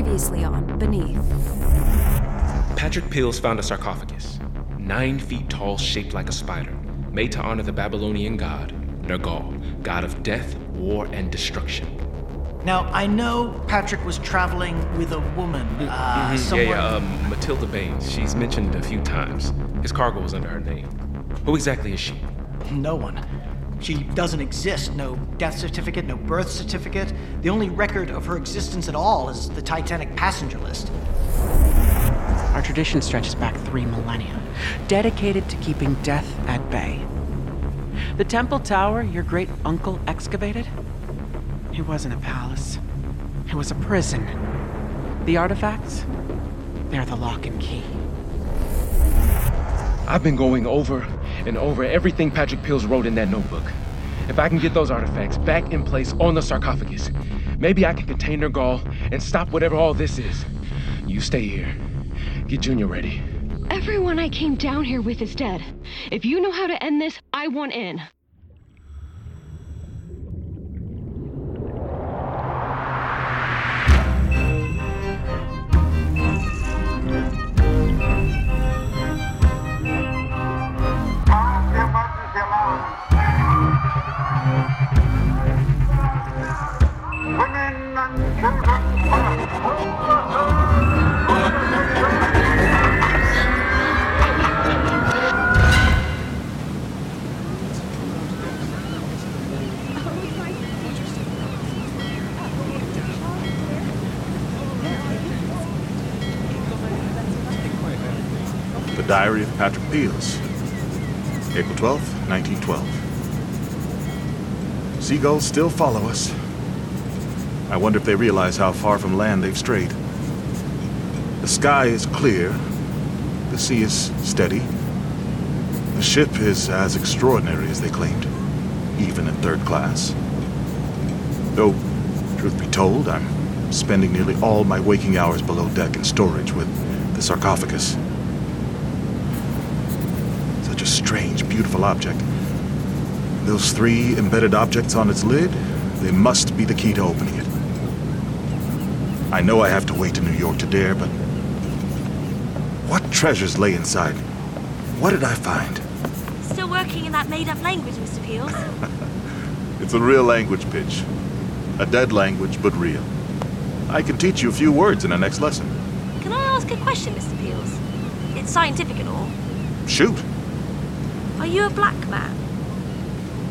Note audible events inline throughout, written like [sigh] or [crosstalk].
Previously on Beneath. Patrick Peels found a sarcophagus, nine feet tall, shaped like a spider, made to honor the Babylonian god, Nergal, god of death, war, and destruction. Now, I know Patrick was traveling with a woman. Uh, Mhm, someone... Yeah, yeah, um, Matilda Banes. She's mentioned a few times. His cargo was under her name. Who exactly is she? No one. She doesn't exist. No death certificate, no birth certificate. The only record of her existence at all is the Titanic passenger list. Our tradition stretches back three millennia, dedicated to keeping death at bay. The Temple Tower your great uncle excavated? It wasn't a palace, it was a prison. The artifacts? They're the lock and key. I've been going over and over everything Patrick Peels wrote in that notebook. If I can get those artifacts back in place on the sarcophagus, maybe I can contain Nergal and stop whatever all this is. You stay here. Get Junior ready. Everyone I came down here with is dead. If you know how to end this, I want in. The Diary of Patrick Peels. April 12th, 1912. Seagulls still follow us. I wonder if they realize how far from land they've strayed. The sky is clear. The sea is steady. The ship is as extraordinary as they claimed, even in third class. Though, truth be told, I'm spending nearly all my waking hours below deck in storage with the sarcophagus. Such a strange, beautiful object. Those three embedded objects on its lid, they must be the key to opening it. I know I have to wait to New York to dare, but what treasures lay inside? What did I find? Still working in that made up language, Mr. Peels? [laughs] It's a real language Pitch. A dead language, but real. I can teach you a few words in our next lesson. Can I ask a question, Mr. Peels? It's scientific and all. Shoot. Are you a black man?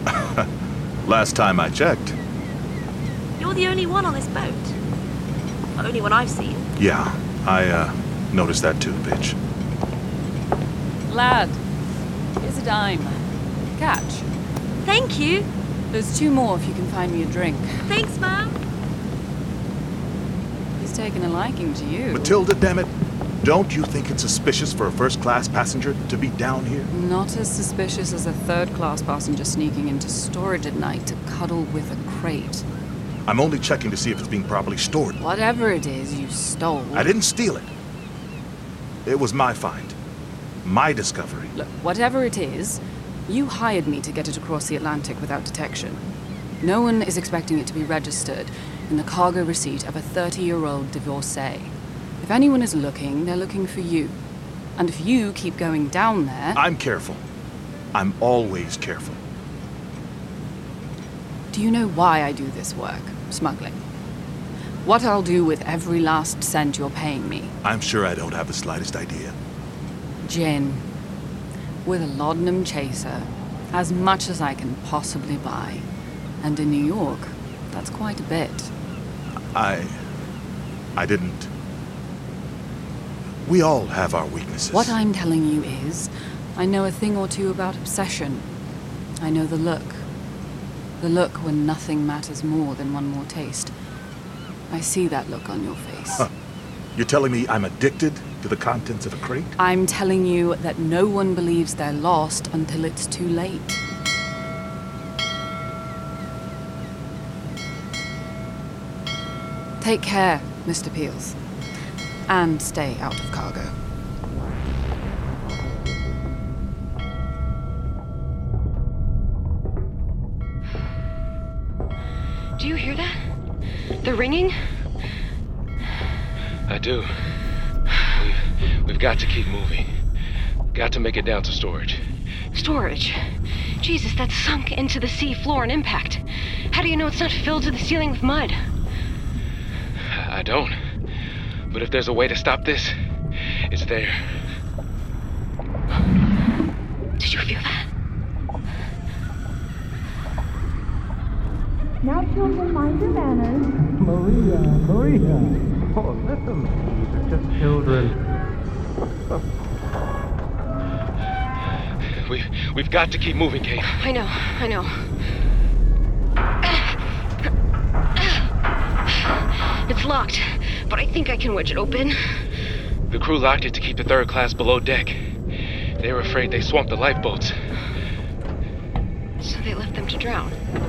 [laughs] Last time I checked. You're the only one on this boat. Only one I've seen. Yeah, I, uh, noticed that too, Pitch. Lad, here's a dime. Catch. Thank you. There's two more if you can find me a drink. Thanks, ma'am. He's taken a liking to you. Matilda, damn it. Don't you think it's suspicious for a first class passenger to be down here? Not as suspicious as a third class passenger sneaking into storage at night to cuddle with a crate. I'm only checking to see if it's being properly stored. Whatever it is you stole. I didn't steal it. It was my find. My discovery. Look, whatever it is, you hired me to get it across the Atlantic without detection. No one is expecting it to be registered in the cargo receipt of a 30 year old divorcee. If anyone is looking, they're looking for you. And if you keep going down there. I'm careful. I'm always careful. Do you know why I do this work? Smuggling. What I'll do with every last cent you're paying me. I'm sure I don't have the slightest idea. Gin. With a laudanum chaser. As much as I can possibly buy. And in New York, that's quite a bit. I. I didn't. We all have our weaknesses. What I'm telling you is, I know a thing or two about obsession. I know the look. The look when nothing matters more than one more taste. I see that look on your face. Huh. You're telling me I'm addicted to the contents of a crate? I'm telling you that no one believes they're lost until it's too late. Take care, Mr. Peels. And stay out of cargo. The ringing? I do. We've, we've got to keep moving. Got to make it down to storage. Storage. Jesus, that's sunk into the sea floor on impact. How do you know it's not filled to the ceiling with mud? I don't. But if there's a way to stop this, it's there. Did you feel that? Now, children, mind your manners. Maria, Maria. Oh, let them be. They're just children. We, we've got to keep moving, Kate. I know, I know. It's locked, but I think I can wedge it open. The crew locked it to keep the third class below deck. They were afraid they swamped the lifeboats. So they left them to drown.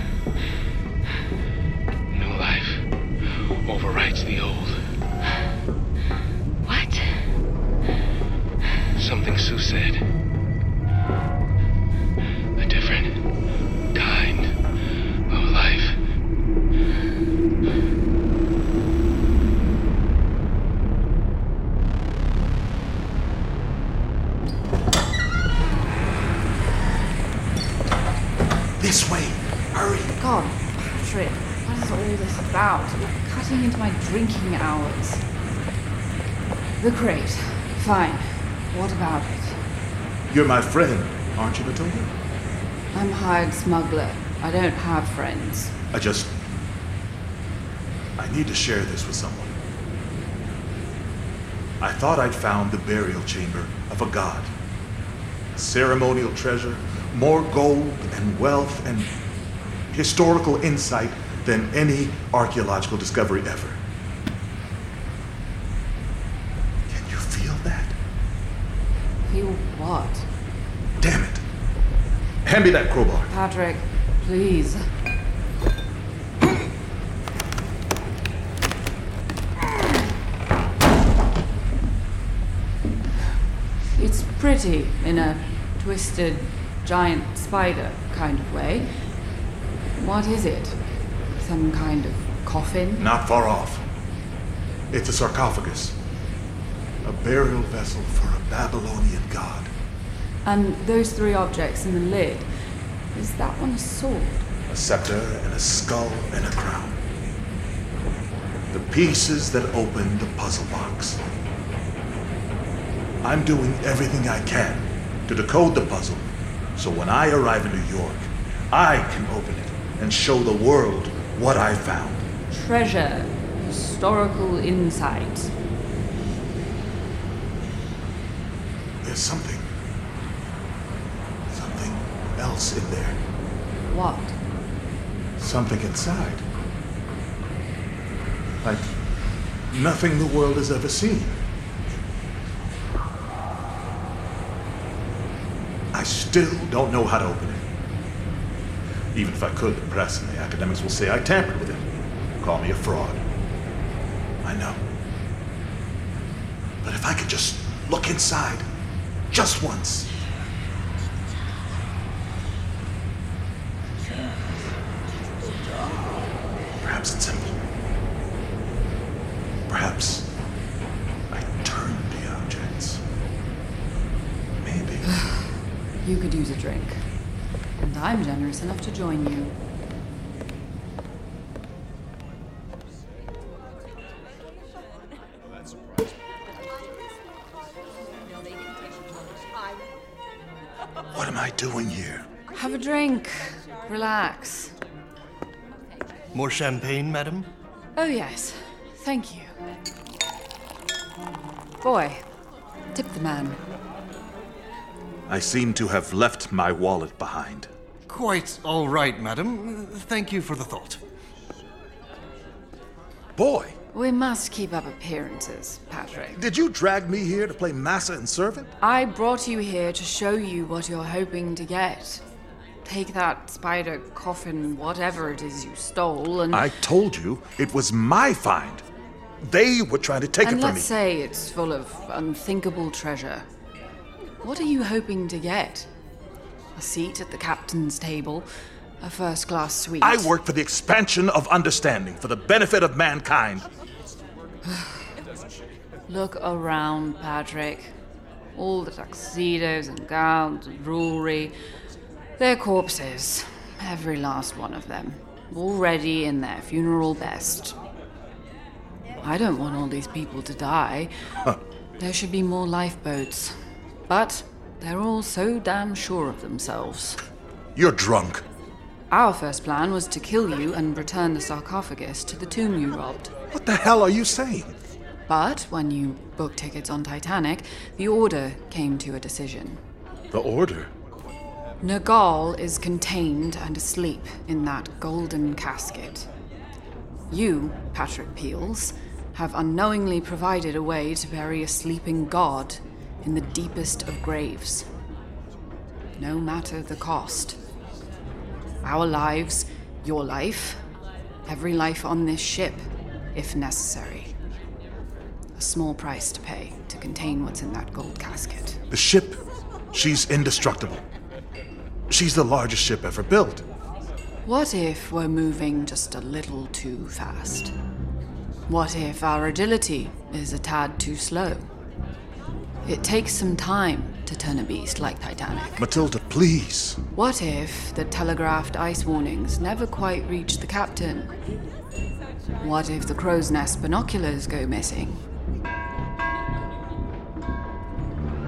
Fine. What about it? You're my friend, aren't you, Matilda? I'm a hired smuggler. I don't have friends. I just. I need to share this with someone. I thought I'd found the burial chamber of a god. A ceremonial treasure, more gold and wealth and historical insight than any archaeological discovery ever. Can you feel that? Feel what? Damn it. Hand me that crowbar. Patrick, please. It's pretty in a twisted giant spider kind of way. What is it? Some kind of coffin? Not far off. It's a sarcophagus. A burial vessel for a Babylonian god. And those three objects in the lid. Is that one a sword? A scepter and a skull and a crown. The pieces that open the puzzle box. I'm doing everything I can to decode the puzzle so when I arrive in New York, I can open it and show the world what I found. Treasure. Historical insight. There's something. Something else in there. What? Something inside. Like nothing the world has ever seen. I still don't know how to open it. Even if I could, the press and the academics will say I tampered with it. Call me a fraud. I know. But if I could just look inside, just once. Perhaps it's simple. Perhaps I turned the objects. Maybe. You could use a drink. And Enough to join you. What am I doing here? Have a drink. Relax. More champagne, madam? Oh, yes. Thank you. Boy, tip the man. I seem to have left my wallet behind. Quite all right, madam. Thank you for the thought. Boy, We must keep up appearances, Patrick. Did you drag me here to play massa and servant? I brought you here to show you what you're hoping to get. Take that spider coffin, whatever it is you stole, and. I told you it was my find. They were trying to take and it from me. let's me. say it's full of unthinkable treasure. What are you hoping to get? A seat at the captain's table? A first class suite? I work for the expansion of understanding, for the benefit of mankind. [sighs] Look around, Patrick. All the tuxedos and gowns and jewelry. They're corpses. Every last one of them. Already in their funeral best. I don't want all these people to die. There should be more lifeboats. But they're all so damn sure of themselves. You're drunk. Our first plan was to kill you and return the sarcophagus to the tomb you robbed. What the hell are you saying? But when you booked tickets on Titanic, the Order came to a decision. The order? Nergal is contained and asleep in that golden casket. You, Patrick Peels, have unknowingly provided a way to bury a sleeping god in the deepest of graves. No matter the cost. Our lives, your life, every life on this ship, if necessary. A small price to pay to contain what's in that gold casket. The ship, she's indestructible. She's the largest ship ever built. What if we're moving just a little too fast? What if our agility is a tad too slow? It takes some time to turn a beast like Titanic. Matilda, please. What if the telegraphed ice warnings never quite reach the captain? What if the crow's nest binoculars go missing?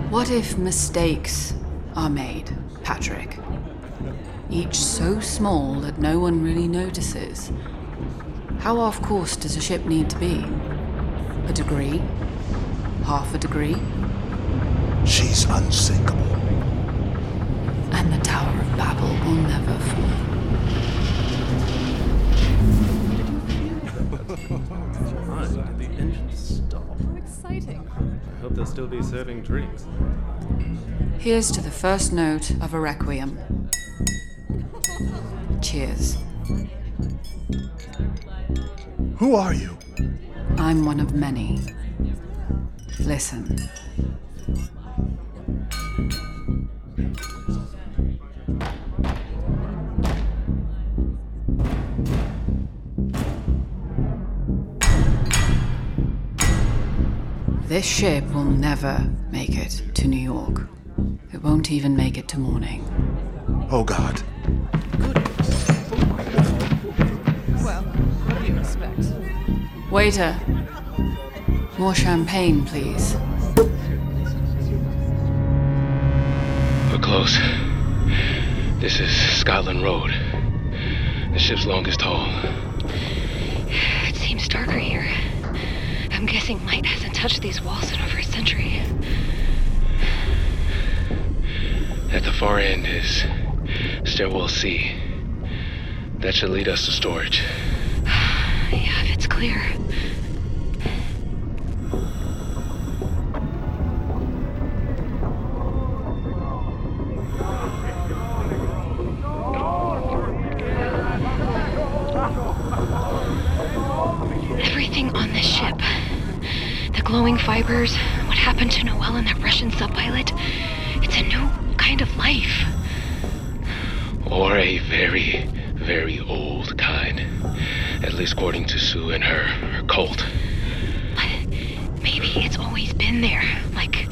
What if mistakes are made, Patrick? Each so small that no one really notices. How off course does a ship need to be? A degree? Half a degree? She's unsinkable. And the Tower of Babel will never fall. Fine, did the engine stop? How exciting. I hope they'll still be serving drinks. Here's to the first note of a requiem. Cheers. Who are you? I'm one of many. Listen. This ship will never make it to New York. It won't even make it to morning. Oh, God. Well, what do you expect? Waiter. More champagne, please. We're close. This is Scotland Road. The ship's longest haul. It seems darker here. I'm guessing light hasn't touched these walls in over a century. At the far end is stairwell C. That should lead us to storage. [sighs] Yeah, if it's clear. A very, very old kind. At least according to Sue and her, her cult. Maybe it's always been there, like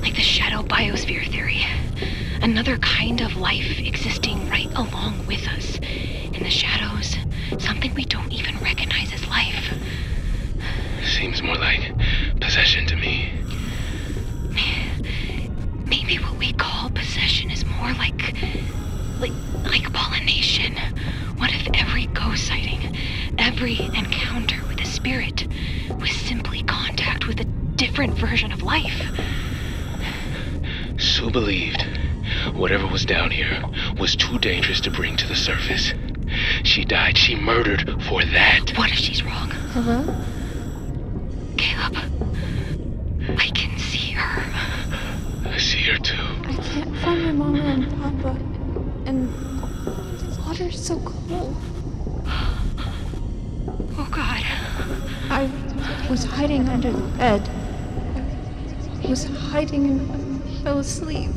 like the shadow biosphere theory. Another kind of life existing right along with us. In the shadows, something we don't even recognize as life. Seems more like possession to me. every encounter with a spirit was simply contact with a different version of life. Sue believed whatever was down here was too dangerous to bring to the surface. She died. She murdered for that. What if she's wrong? Hello? Caleb. I can see her. I see her too. I can't find my mama and papa. And the water's so cold. Was hiding under the bed. I was hiding and fell asleep.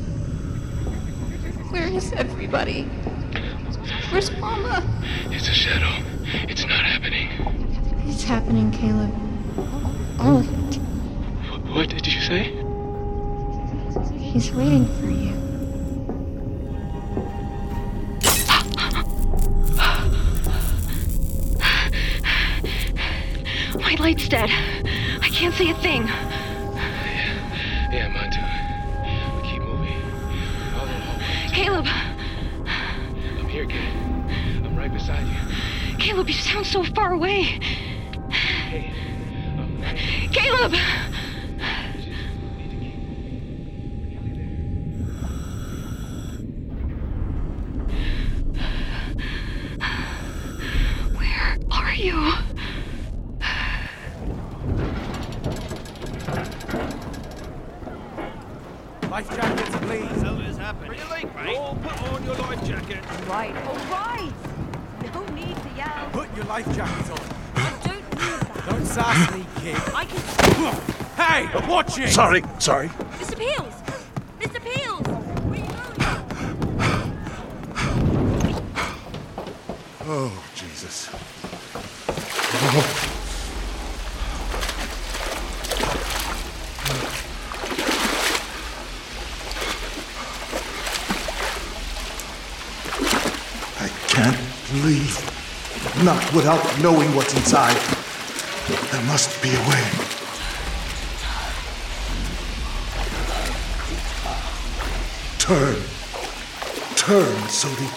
Where is everybody? Where's Mama? It's a shadow. It's not happening. It's happening, Caleb. All of it. What did you say? He's waiting for you. Light's dead. I can't see a thing. Yeah, mine too. But keep moving. Oh, Hallway. Caleb! I'm here, kid. I'm right beside you. Caleb, you sound so far away. Hey, I'm right. Caleb! Where are you? Life jackets, please. Something's happened. Pretty late, mate. All put on your life jackets. Right, all right. No need to yell. Put your life jackets on. I don't need that. Don't sass me, kid. I can. Hey! Oh, sorry, sorry. Mr. Peels! Mr. Peels! Where are you going? Oh, Jesus. I can't leave. Not without knowing what's inside. There must be a way. Turn. Turn so the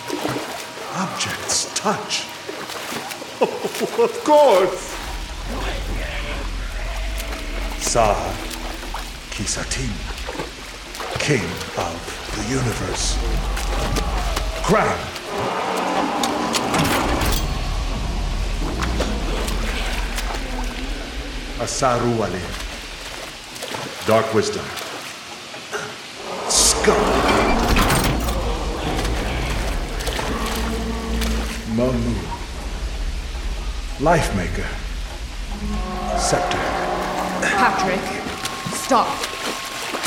objects touch. [laughs] Of course. Saha Kisatin, king of the universe. Crown. Asaru Wale. Dark wisdom. Mamu. Life Maker. Scepter. Patrick, stop.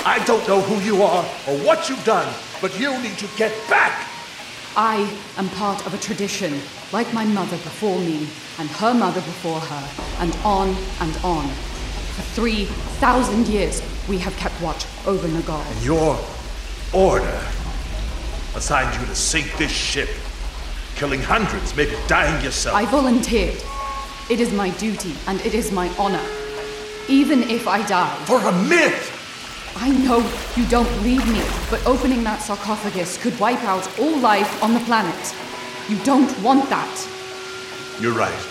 I don't know who you are or what you've done, but you need to get back. I am part of a tradition, like my mother before me, and her mother before her, and on and on. For 3,000 years, we have kept watch over Nergal. Your order assigned you to sink this ship, killing hundreds, maybe dying yourself. I volunteered. It is my duty, and it is my honor. Even if I die. For a myth! I know you don't believe me, but opening that sarcophagus could wipe out all life on the planet. You don't want that. You're right.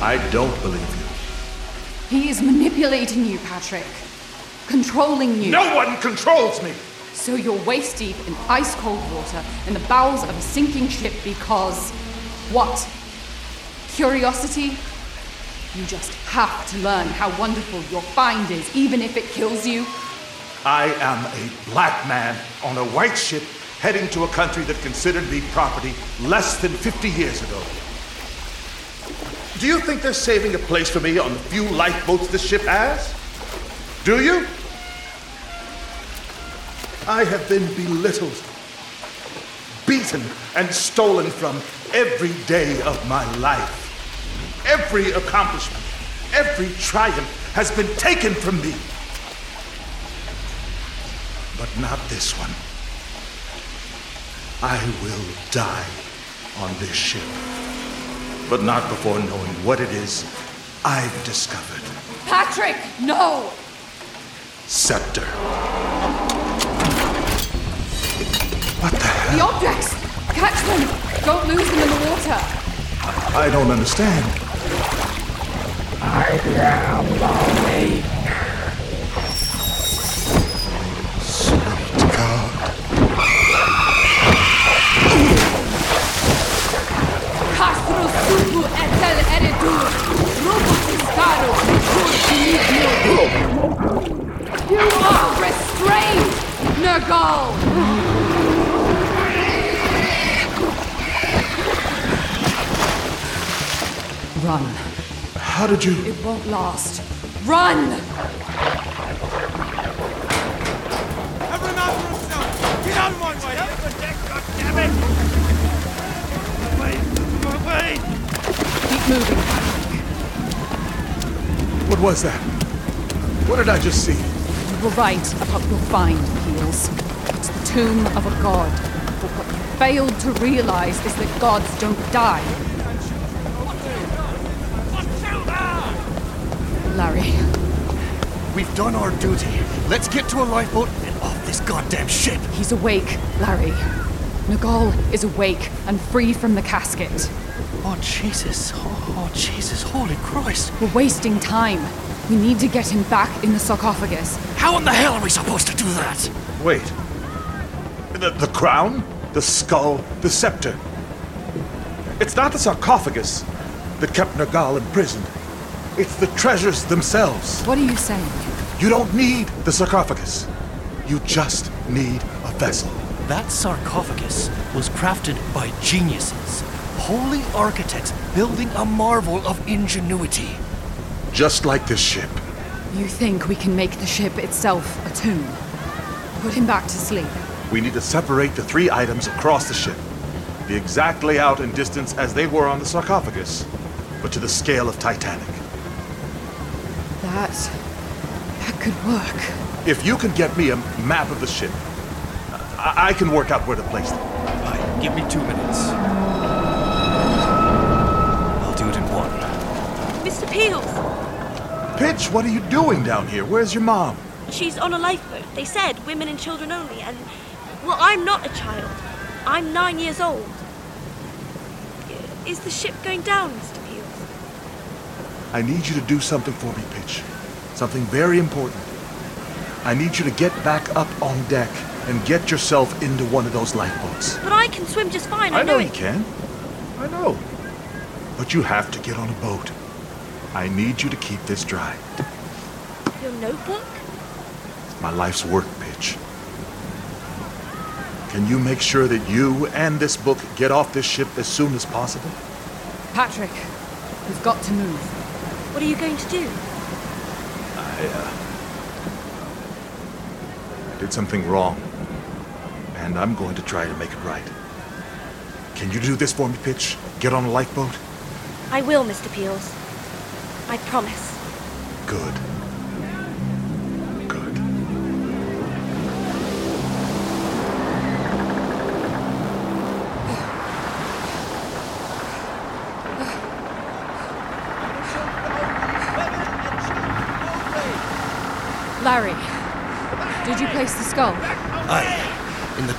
I don't believe you. He is manipulating you, Patrick. Controlling you. No one controls me! So you're waist deep in ice cold water in the bowels of a sinking ship because. What? Curiosity? You just have to learn how wonderful your find is, even if it kills you. I am a black man on a white ship heading to a country that considered me property less than 50 years ago. Do you think they're saving a place for me on the few lifeboats this ship has? Do you? I have been belittled, beaten, and stolen from every day of my life. Every accomplishment, every triumph has been taken from me. But not this one. I will die on this ship. But not before knowing what it is I've discovered. Patrick, no! Scepter. What the hell? The objects! Catch them! Don't lose them in the water! I don't understand. I am awake. Sweet God. Castro supu etel eredur! Robot estado You are restrained, Nergal! Run. How did you. It won't last. Run! Every man for himself! Get out of my way! Help the deck, goddammit! Wait, my way! Keep moving. What was that? What did I just see? You were right about your find, Peels. It's the tomb of a god. But what you failed to realize is that gods don't die. Larry, We've done our duty. Let's get to a lifeboat and off this goddamn ship. he's awake, Larry. Nergal is awake and free from the casket. Oh, Jesus. Oh, oh, Jesus. Holy Christ. We're wasting time. We need to get him back in the sarcophagus. How in the hell are we supposed to do that? Wait. The, the crown? The skull? The scepter? It's not the sarcophagus that kept Nergal imprisoned. It's the treasures themselves. What are you saying? You don't need the sarcophagus. You just need a vessel. That sarcophagus was crafted by geniuses, holy architects building a marvel of ingenuity. Just like this ship. You think we can make the ship itself a tomb? Put him back to sleep. We need to separate the three items across the ship. The exact layout and distance as they were on the sarcophagus, but to the scale of Titanic. That. that could work. If you can get me a map of the ship, I, I can work out where to place them. Fine, give me two minutes. I'll do it in one. Mr. Peels, Pitch, what are you doing down here? Where's your mom? she's on a lifeboat. They said women and children only, and. Well, I'm not a child. I'm nine years old. Is the ship going down, Mr. Peels? I need you to do something for me, Pitch. Something very important. I need you to get back up on deck and get yourself into one of those lifeboats. But I can swim just fine. I, I know it. you can. I know. But you have to get on a boat. I need you to keep this dry. Your notebook? My life's work, Pitch. Can you make sure that you and this book get off this ship as soon as possible? Patrick, we've got to move. What are you going to do? I, uh, I did something wrong. And I'm going to try to make it right. Can you do this for me, Pitch? Get on a lifeboat? I will, Mr. Peels. I promise. Good. Good.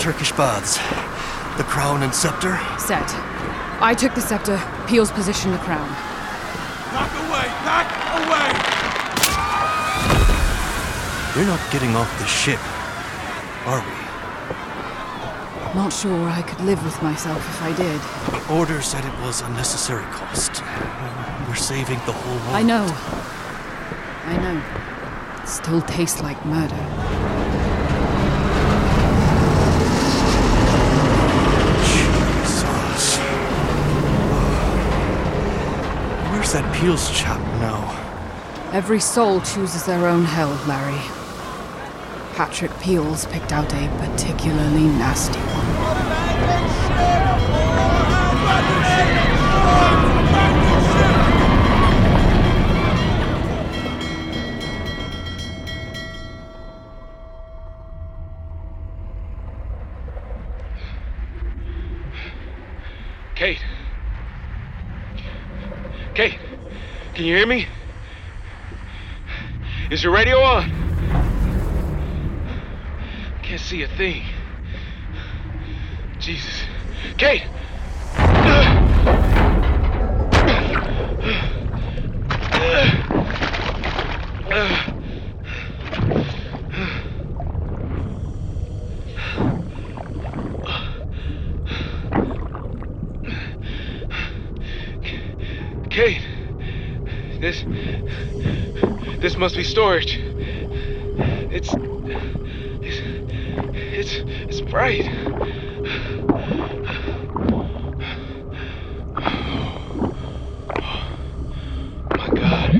Turkish baths. The crown and scepter? Set. I took the scepter, Peel's position the crown. Back away! Back away! We're not getting off the ship, are we? Not sure I could live with myself if I did. The order said it was unnecessary cost. We're saving the whole world. I know. I know. It still tastes like murder. Jesus. Where's that Peels chap now? Every soul chooses their own hell, Larry. Patrick Peels picked out a particularly nasty one. Can you hear me? Is your radio on? I Can't see a thing. Jesus. Kate! This must be storage. It's it's it's, it's bright. My god.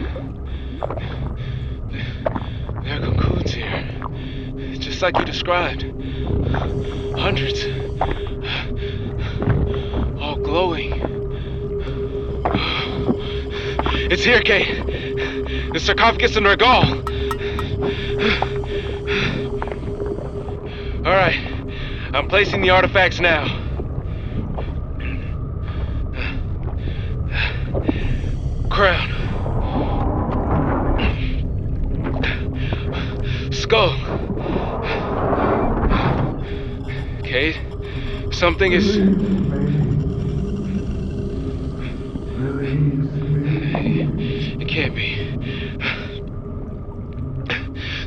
There are cocoons here. Just like you described. Hundreds. All glowing. It's here, Kate. The sarcophagus Nergal. All right. I'm placing the artifacts now. Crown. Skull. Kate, something is.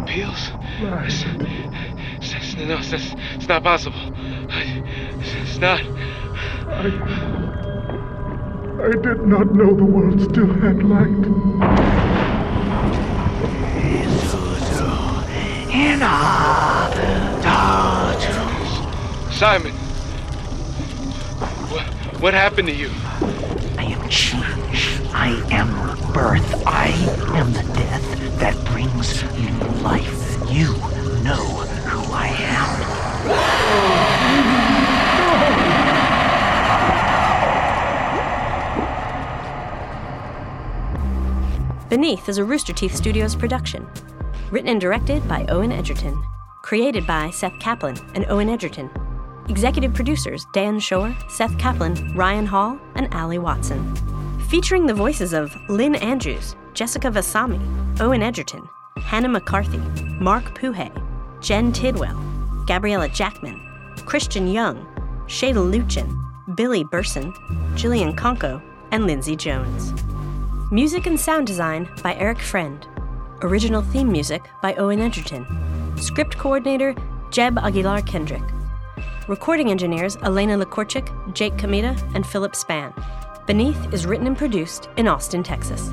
Pa- Patrick Peels? It's, it's, it's- no, it's, it's, it's not possible. It's, it's not. I. I did not know the world still had light. Simon. What, what happened to you? I am change. I am birth. I am the death that brings new life. You know who I am. Beneath is a Rooster Teeth Studios production. Written and directed by Owen Egerton. Created by Seth Kaplan and Owen Egerton. Executive producers Dan Shore, Seth Kaplan, Ryan Hall, and Ali Watson. Featuring the voices of Lynn Andrews, Jessica Vasami, Owen Egerton, Hannah McCarthy, Mark Puhay, Jen Tidwell, Gabriella Jackman, Christian Young, Shada Luchin, Billy Burson, Jillian Conko, and Lindsay Jones. Music and sound design by Eric Friend. Original theme music by Owen Egerton. Script coordinator Jeb Aguilar Kendrick. Recording engineers Elena Lakorchik, Jake Kamita, and Philip Span. Beneath is written and produced in Austin, Texas.